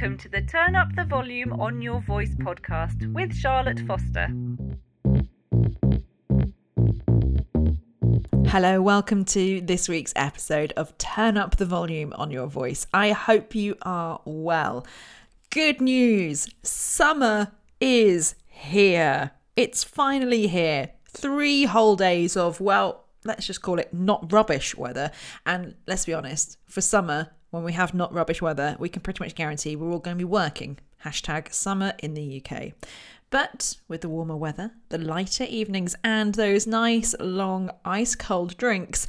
welcome to the Turn Up the Volume on Your Voice podcast with Charlotte Foster. Hello, welcome to this week's episode of Turn Up the Volume on Your Voice. I hope you are well. Good news summer is here. It's finally here. Three whole days of, well, let's just call it not rubbish weather. And let's be honest, for summer, when we have not rubbish weather, we can pretty much guarantee we're all going to be working. Hashtag summer in the UK. But with the warmer weather, the lighter evenings, and those nice, long, ice cold drinks,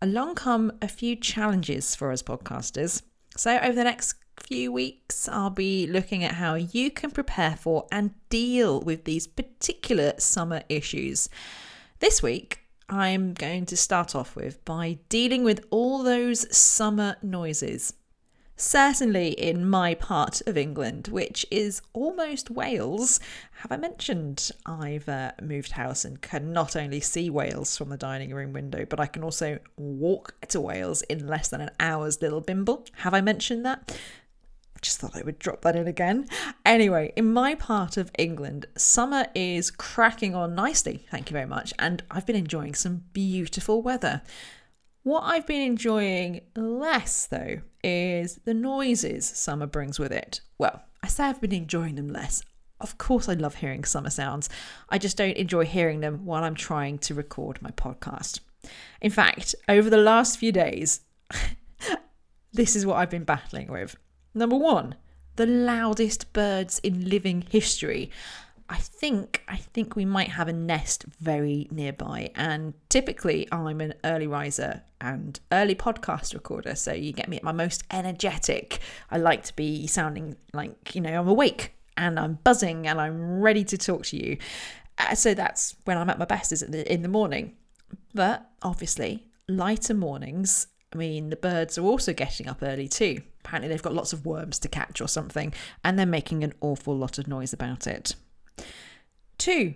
along come a few challenges for us podcasters. So, over the next few weeks, I'll be looking at how you can prepare for and deal with these particular summer issues. This week, I'm going to start off with by dealing with all those summer noises. Certainly in my part of England, which is almost Wales. Have I mentioned I've uh, moved house and can not only see Wales from the dining room window, but I can also walk to Wales in less than an hour's little bimble? Have I mentioned that? Just thought I would drop that in again. Anyway, in my part of England, summer is cracking on nicely, thank you very much, and I've been enjoying some beautiful weather. What I've been enjoying less, though, is the noises summer brings with it. Well, I say I've been enjoying them less. Of course, I love hearing summer sounds. I just don't enjoy hearing them while I'm trying to record my podcast. In fact, over the last few days, this is what I've been battling with. Number one, the loudest birds in living history. I think I think we might have a nest very nearby and typically I'm an early riser and early podcast recorder so you get me at my most energetic. I like to be sounding like, you know, I'm awake and I'm buzzing and I'm ready to talk to you. Uh, so that's when I'm at my best is in the morning. But obviously, lighter mornings I mean, the birds are also getting up early too. Apparently, they've got lots of worms to catch or something, and they're making an awful lot of noise about it. Two,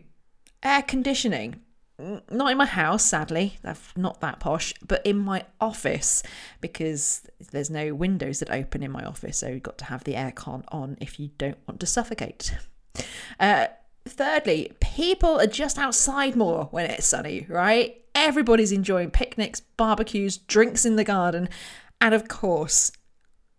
air conditioning. Not in my house, sadly, not that posh, but in my office because there's no windows that open in my office, so you've got to have the aircon on if you don't want to suffocate. Uh, thirdly, people are just outside more when it's sunny, right? Everybody's enjoying picnics, barbecues, drinks in the garden, and of course,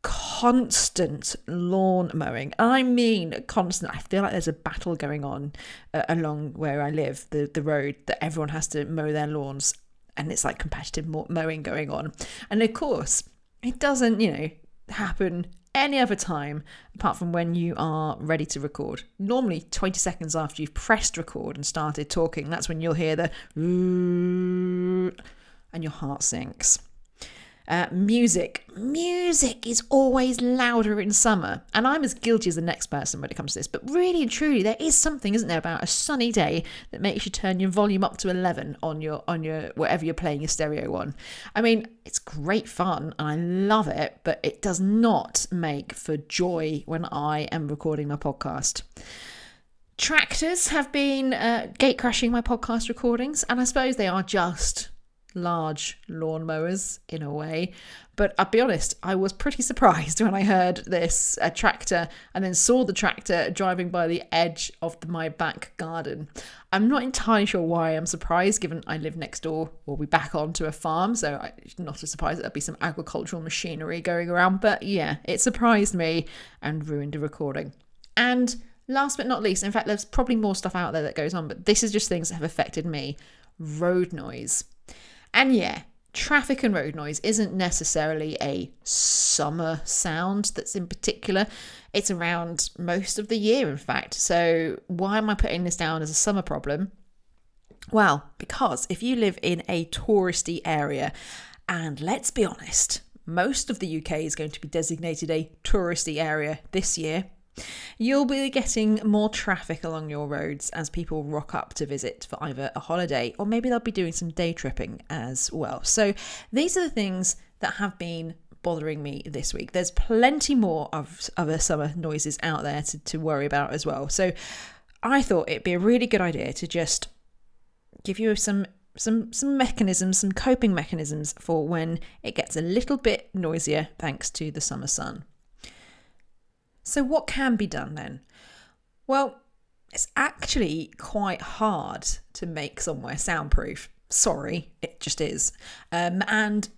constant lawn mowing. I mean, constant. I feel like there's a battle going on uh, along where I live, the, the road, that everyone has to mow their lawns, and it's like competitive mowing going on. And of course, it doesn't, you know, happen any other time apart from when you are ready to record. Normally, 20 seconds after you've pressed record and started talking, that's when you'll hear the and your heart sinks. Uh, music. Music is always louder in summer. And I'm as guilty as the next person when it comes to this. But really and truly, there is something, isn't there, about a sunny day that makes you turn your volume up to 11 on your, on your, whatever you're playing your stereo on. I mean, it's great fun and I love it, but it does not make for joy when I am recording my podcast. Tractors have been uh, gate crashing my podcast recordings, and I suppose they are just large lawnmowers in a way. But I'll be honest, I was pretty surprised when I heard this a tractor and then saw the tractor driving by the edge of the, my back garden. I'm not entirely sure why I'm surprised, given I live next door or we back onto a farm, so I, not a surprise that there'd be some agricultural machinery going around. But yeah, it surprised me and ruined a recording. And last but not least, in fact, there's probably more stuff out there that goes on, but this is just things that have affected me road noise. And yeah, traffic and road noise isn't necessarily a summer sound that's in particular. It's around most of the year, in fact. So, why am I putting this down as a summer problem? Well, because if you live in a touristy area, and let's be honest, most of the UK is going to be designated a touristy area this year You'll be getting more traffic along your roads as people rock up to visit for either a holiday or maybe they'll be doing some day tripping as well. So these are the things that have been bothering me this week. There's plenty more of other summer noises out there to, to worry about as well. So I thought it'd be a really good idea to just give you some some some mechanisms, some coping mechanisms for when it gets a little bit noisier thanks to the summer sun. So, what can be done then? Well, it's actually quite hard to make somewhere soundproof. Sorry, it just is. Um, and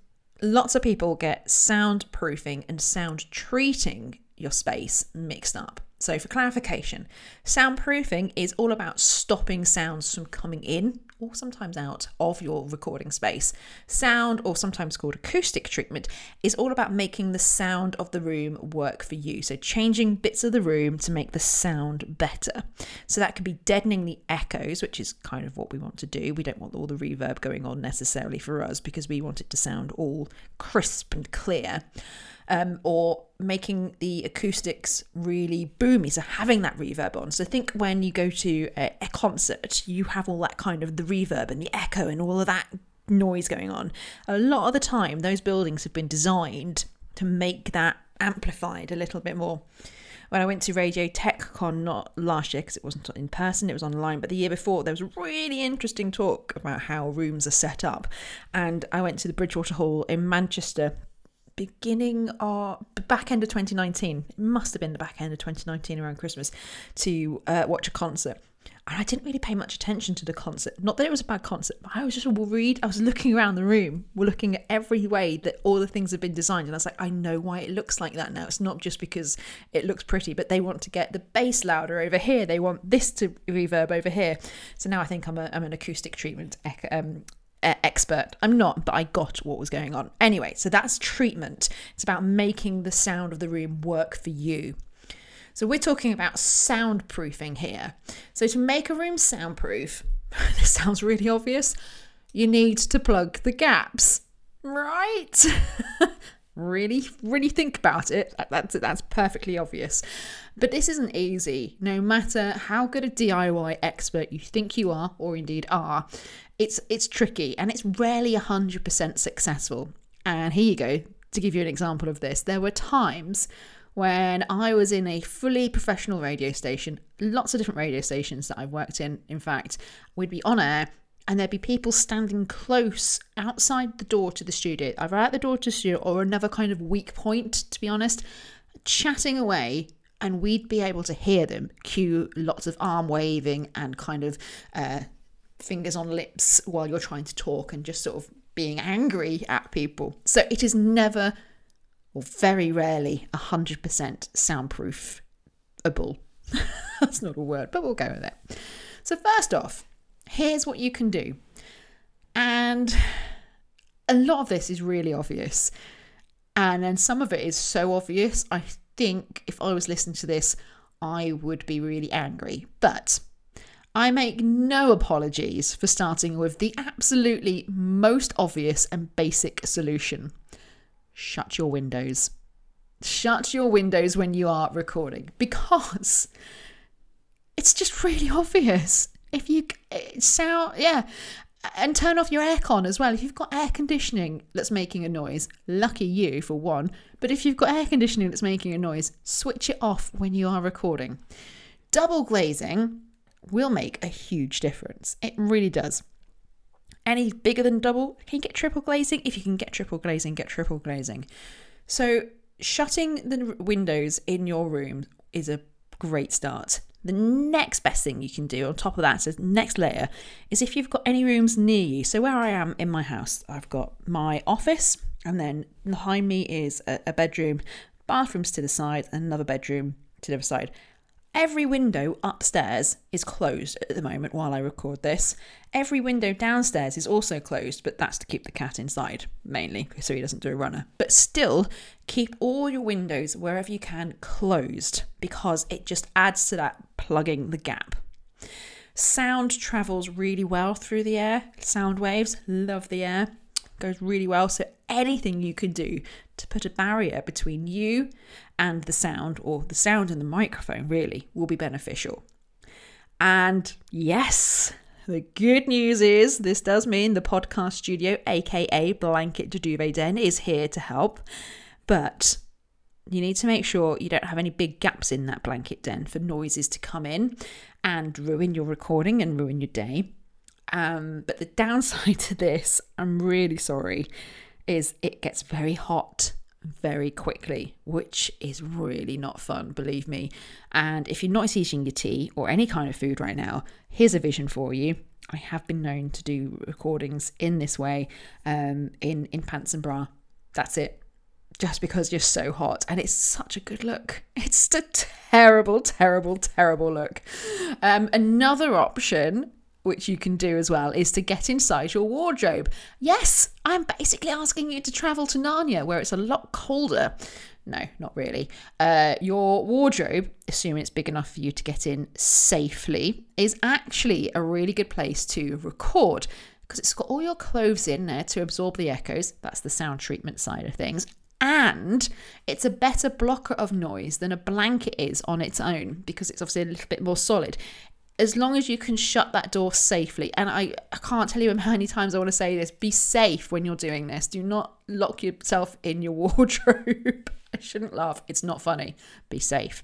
lots of people get soundproofing and sound treating your space mixed up. So, for clarification, soundproofing is all about stopping sounds from coming in or sometimes out of your recording space. Sound, or sometimes called acoustic treatment, is all about making the sound of the room work for you. So, changing bits of the room to make the sound better. So, that could be deadening the echoes, which is kind of what we want to do. We don't want all the reverb going on necessarily for us because we want it to sound all crisp and clear um, or making the acoustics really boomy. So having that reverb on. So think when you go to a, a concert, you have all that kind of the reverb and the echo and all of that noise going on. A lot of the time, those buildings have been designed to make that amplified a little bit more. When I went to Radio Tech Con, not last year because it wasn't in person, it was online, but the year before, there was a really interesting talk about how rooms are set up. And I went to the Bridgewater Hall in Manchester beginning of back end of 2019 it must have been the back end of 2019 around christmas to uh, watch a concert. And i didn't really pay much attention to the concert. Not that it was a bad concert but i was just worried. I was looking around the room we're looking at every way that all the things have been designed. And i was like i know why it looks like that now. It's not just because it looks pretty but they want to get the bass louder over here. They want this to reverb over here. So now i think i'm, a, I'm an acoustic treatment um, expert. I'm not, but I got what was going on. Anyway, so that's treatment. It's about making the sound of the room work for you. So we're talking about soundproofing here. So to make a room soundproof, this sounds really obvious, you need to plug the gaps, right? really, really think about it. That's that's perfectly obvious. But this isn't easy. No matter how good a DIY expert you think you are, or indeed are, it's it's tricky and it's rarely 100% successful. And here you go to give you an example of this. There were times when I was in a fully professional radio station, lots of different radio stations that I've worked in. In fact, we'd be on air and there'd be people standing close outside the door to the studio, either at the door to the studio or another kind of weak point, to be honest, chatting away. And we'd be able to hear them cue lots of arm waving and kind of uh, fingers on lips while you're trying to talk and just sort of being angry at people. So it is never, or very rarely, 100% soundproofable. That's not a word, but we'll go with it. So, first off, here's what you can do. And a lot of this is really obvious. And then some of it is so obvious, I think if I was listening to this, I would be really angry. But I make no apologies for starting with the absolutely most obvious and basic solution shut your windows. Shut your windows when you are recording because it's just really obvious. If you eh, sound, yeah, and turn off your aircon as well. If you've got air conditioning that's making a noise, lucky you for one. But if you've got air conditioning that's making a noise, switch it off when you are recording. Double glazing will make a huge difference. It really does. Any bigger than double, can you get triple glazing? If you can get triple glazing, get triple glazing. So, shutting the windows in your room is a great start. The next best thing you can do on top of that, so next layer, is if you've got any rooms near you. So, where I am in my house, I've got my office, and then behind me is a, a bedroom, bathrooms to the side, another bedroom to the other side. Every window upstairs is closed at the moment while I record this. Every window downstairs is also closed, but that's to keep the cat inside, mainly, so he doesn't do a runner. But still, keep all your windows wherever you can closed because it just adds to that plugging the gap. Sound travels really well through the air. Sound waves, love the air, goes really well. So anything you can do to put a barrier between you and the sound, or the sound and the microphone, really, will be beneficial. And yes, the good news is this does mean the podcast studio, aka Blanket to Duvet Den, is here to help. But you need to make sure you don't have any big gaps in that blanket den for noises to come in and ruin your recording and ruin your day. Um, but the downside to this, I'm really sorry, is it gets very hot very quickly, which is really not fun, believe me. And if you're not eating your tea or any kind of food right now, here's a vision for you. I have been known to do recordings in this way, um, in in pants and bra. That's it. Just because you're so hot, and it's such a good look. It's a terrible, terrible, terrible look. Um, another option which you can do as well, is to get inside your wardrobe. Yes, I'm basically asking you to travel to Narnia, where it's a lot colder. No, not really. Uh, your wardrobe, assuming it's big enough for you to get in safely, is actually a really good place to record because it's got all your clothes in there to absorb the echoes. That's the sound treatment side of things. And it's a better blocker of noise than a blanket is on its own because it's obviously a little bit more solid as long as you can shut that door safely, and I, I can't tell you how many times I want to say this be safe when you're doing this. Do not lock yourself in your wardrobe. I shouldn't laugh. It's not funny. Be safe.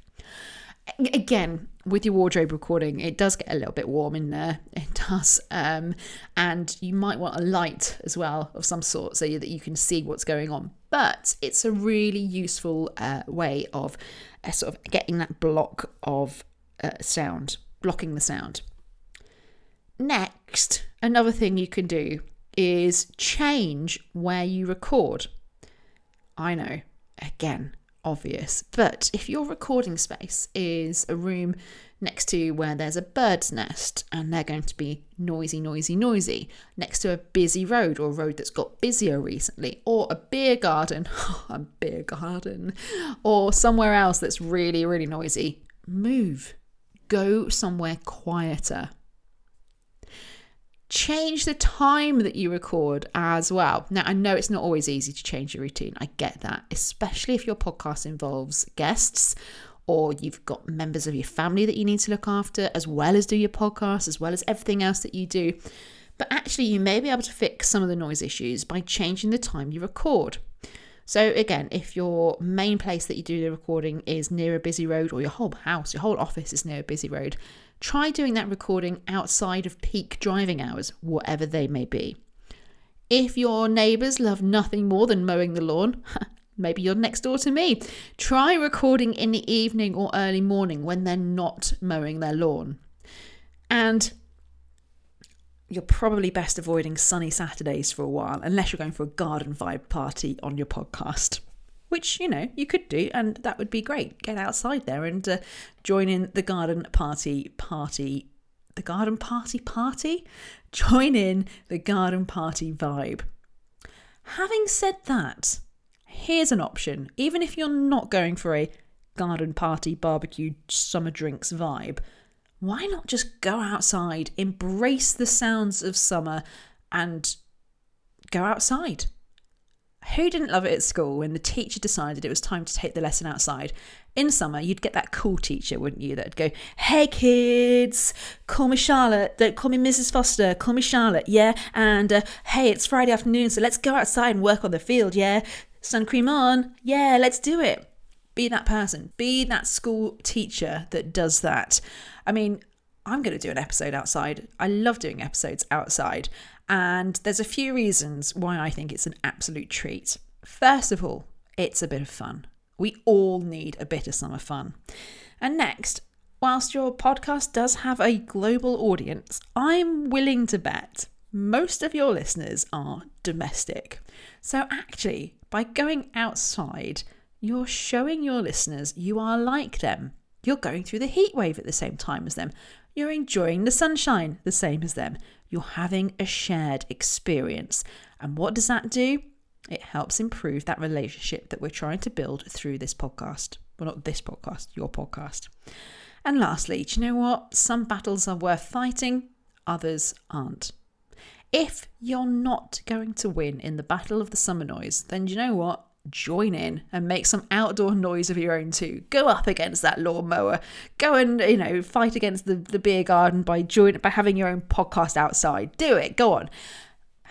Again, with your wardrobe recording, it does get a little bit warm in there. It does. Um, and you might want a light as well of some sort so that you can see what's going on. But it's a really useful uh, way of uh, sort of getting that block of uh, sound blocking the sound. Next, another thing you can do is change where you record. I know, again, obvious, but if your recording space is a room next to where there's a bird's nest and they're going to be noisy, noisy, noisy, next to a busy road or a road that's got busier recently, or a beer garden, oh, a beer garden, or somewhere else that's really, really noisy, move go somewhere quieter. Change the time that you record as well. Now, I know it's not always easy to change your routine. I get that, especially if your podcast involves guests or you've got members of your family that you need to look after, as well as do your podcast, as well as everything else that you do. But actually, you may be able to fix some of the noise issues by changing the time you record. So, again, if your main place that you do the recording is near a busy road, or your whole house, your whole office is near a busy road, try doing that recording outside of peak driving hours, whatever they may be. If your neighbours love nothing more than mowing the lawn, maybe you're next door to me. Try recording in the evening or early morning when they're not mowing their lawn. And you're probably best avoiding sunny Saturdays for a while, unless you're going for a garden vibe party on your podcast. Which, you know, you could do, and that would be great. Get outside there and uh, join in the garden party party. The garden party party? Join in the garden party vibe. Having said that, here's an option. Even if you're not going for a garden party barbecue summer drinks vibe, why not just go outside, embrace the sounds of summer, and go outside? Who didn't love it at school when the teacher decided it was time to take the lesson outside? In summer, you'd get that cool teacher, wouldn't you? That'd go, Hey kids, call me Charlotte. Don't call me Mrs. Foster, call me Charlotte, yeah? And uh, hey, it's Friday afternoon, so let's go outside and work on the field, yeah? Sun cream on, yeah, let's do it. Be that person, be that school teacher that does that. I mean, I'm going to do an episode outside. I love doing episodes outside. And there's a few reasons why I think it's an absolute treat. First of all, it's a bit of fun. We all need a bit of summer fun. And next, whilst your podcast does have a global audience, I'm willing to bet most of your listeners are domestic. So, actually, by going outside, you're showing your listeners you are like them. You're going through the heat wave at the same time as them. You're enjoying the sunshine the same as them. You're having a shared experience. And what does that do? It helps improve that relationship that we're trying to build through this podcast. Well, not this podcast, your podcast. And lastly, do you know what? Some battles are worth fighting, others aren't. If you're not going to win in the battle of the summer noise, then do you know what? Join in and make some outdoor noise of your own too. Go up against that lawnmower. Go and, you know, fight against the, the beer garden by join by having your own podcast outside. Do it. Go on.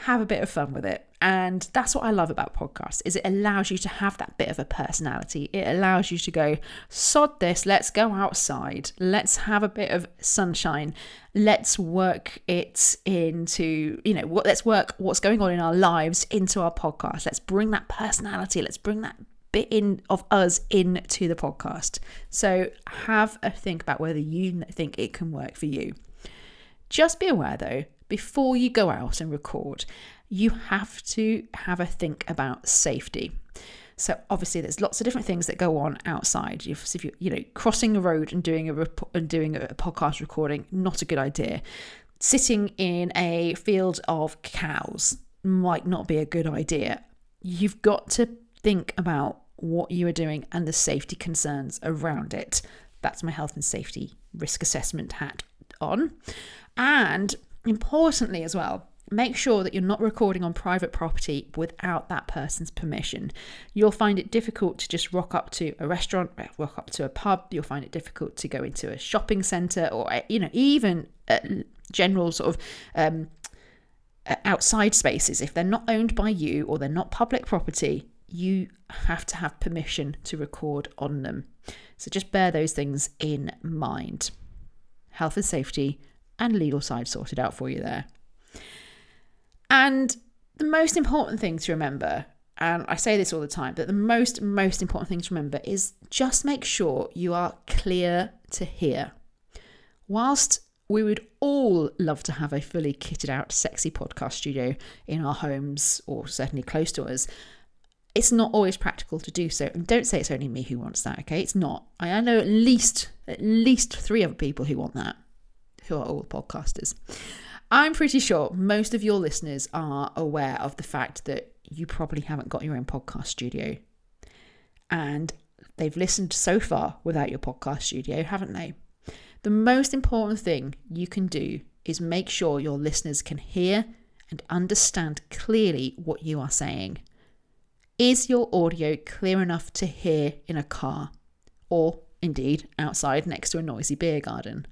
Have a bit of fun with it. And that's what I love about podcasts is it allows you to have that bit of a personality. It allows you to go, sod this, let's go outside. Let's have a bit of sunshine. Let's work it into, you know, what let's work what's going on in our lives into our podcast. Let's bring that personality, let's bring that bit in of us into the podcast. So have a think about whether you think it can work for you. Just be aware though, before you go out and record, you have to have a think about safety. So obviously, there's lots of different things that go on outside. If, if you you know crossing a road and doing a rep- and doing a podcast recording, not a good idea. Sitting in a field of cows might not be a good idea. You've got to think about what you are doing and the safety concerns around it. That's my health and safety risk assessment hat on. And importantly, as well, make sure that you're not recording on private property without that person's permission. You'll find it difficult to just rock up to a restaurant, eh, rock up to a pub. You'll find it difficult to go into a shopping centre or, eh, you know, even eh, general sort of um, outside spaces. If they're not owned by you or they're not public property, you have to have permission to record on them. So just bear those things in mind. Health and safety and legal side sorted out for you there. And the most important thing to remember, and I say this all the time, that the most, most important thing to remember is just make sure you are clear to hear. Whilst we would all love to have a fully kitted out, sexy podcast studio in our homes or certainly close to us, it's not always practical to do so. And don't say it's only me who wants that, okay? It's not. I know at least at least three other people who want that, who are all podcasters. I'm pretty sure most of your listeners are aware of the fact that you probably haven't got your own podcast studio. And they've listened so far without your podcast studio, haven't they? The most important thing you can do is make sure your listeners can hear and understand clearly what you are saying. Is your audio clear enough to hear in a car or indeed outside next to a noisy beer garden?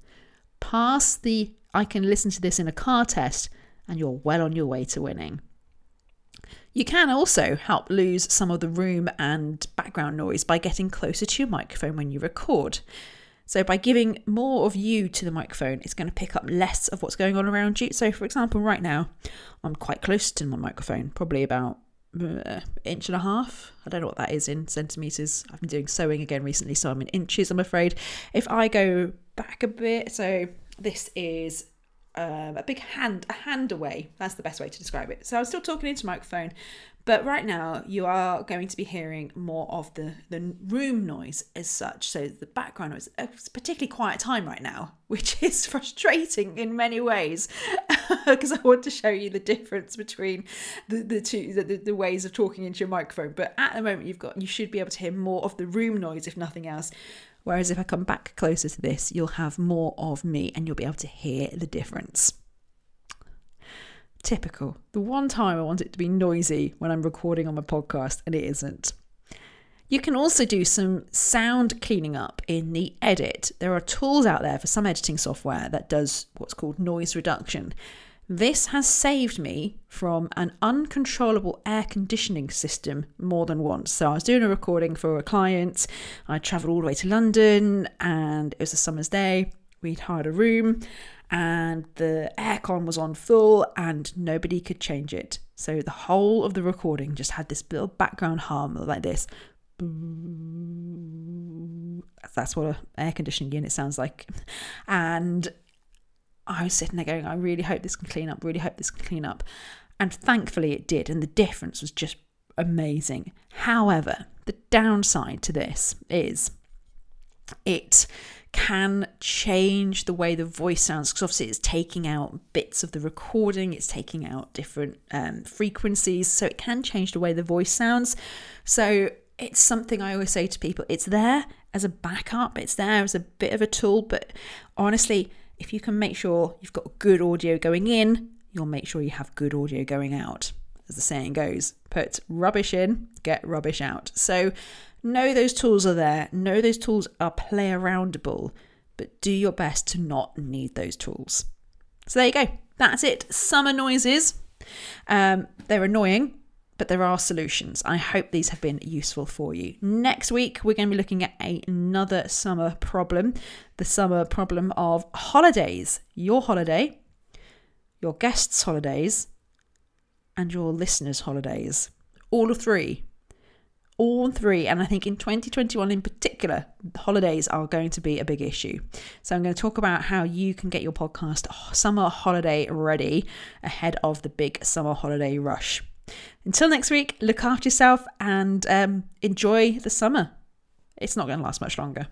Pass the I can listen to this in a car test and you're well on your way to winning. You can also help lose some of the room and background noise by getting closer to your microphone when you record. So, by giving more of you to the microphone, it's going to pick up less of what's going on around you. So, for example, right now, I'm quite close to my microphone, probably about inch and a half. I don't know what that is in centimeters. I've been doing sewing again recently, so I'm in inches, I'm afraid. If I go back a bit, so this is um, a big hand, a hand away. That's the best way to describe it. So I'm still talking into microphone, but right now you are going to be hearing more of the the room noise as such. So the background noise. It's particularly quiet time right now, which is frustrating in many ways, because I want to show you the difference between the the two the, the ways of talking into your microphone. But at the moment, you've got you should be able to hear more of the room noise, if nothing else. Whereas if I come back closer to this, you'll have more of me and you'll be able to hear the difference. Typical. The one time I want it to be noisy when I'm recording on my podcast and it isn't. You can also do some sound cleaning up in the edit. There are tools out there for some editing software that does what's called noise reduction. This has saved me from an uncontrollable air conditioning system more than once. So I was doing a recording for a client. I travelled all the way to London and it was a summer's day. We'd hired a room and the aircon was on full and nobody could change it. So the whole of the recording just had this little background hum like this. That's what an air conditioning unit sounds like. And I was sitting there going, I really hope this can clean up, really hope this can clean up. And thankfully it did. And the difference was just amazing. However, the downside to this is it can change the way the voice sounds because obviously it's taking out bits of the recording, it's taking out different um, frequencies, so it can change the way the voice sounds. So it's something I always say to people it's there as a backup, it's there as a bit of a tool, but honestly, if you can make sure you've got good audio going in, you'll make sure you have good audio going out. As the saying goes, put rubbish in, get rubbish out. So know those tools are there, know those tools are play aroundable, but do your best to not need those tools. So there you go. That's it. Summer noises. Um, they're annoying, but there are solutions. I hope these have been useful for you. Next week, we're going to be looking at another summer problem the summer problem of holidays. Your holiday, your guests' holidays, and your listeners' holidays. All of three all three. And I think in 2021 in particular, holidays are going to be a big issue. So I'm going to talk about how you can get your podcast summer holiday ready ahead of the big summer holiday rush. Until next week, look after yourself and um, enjoy the summer. It's not going to last much longer.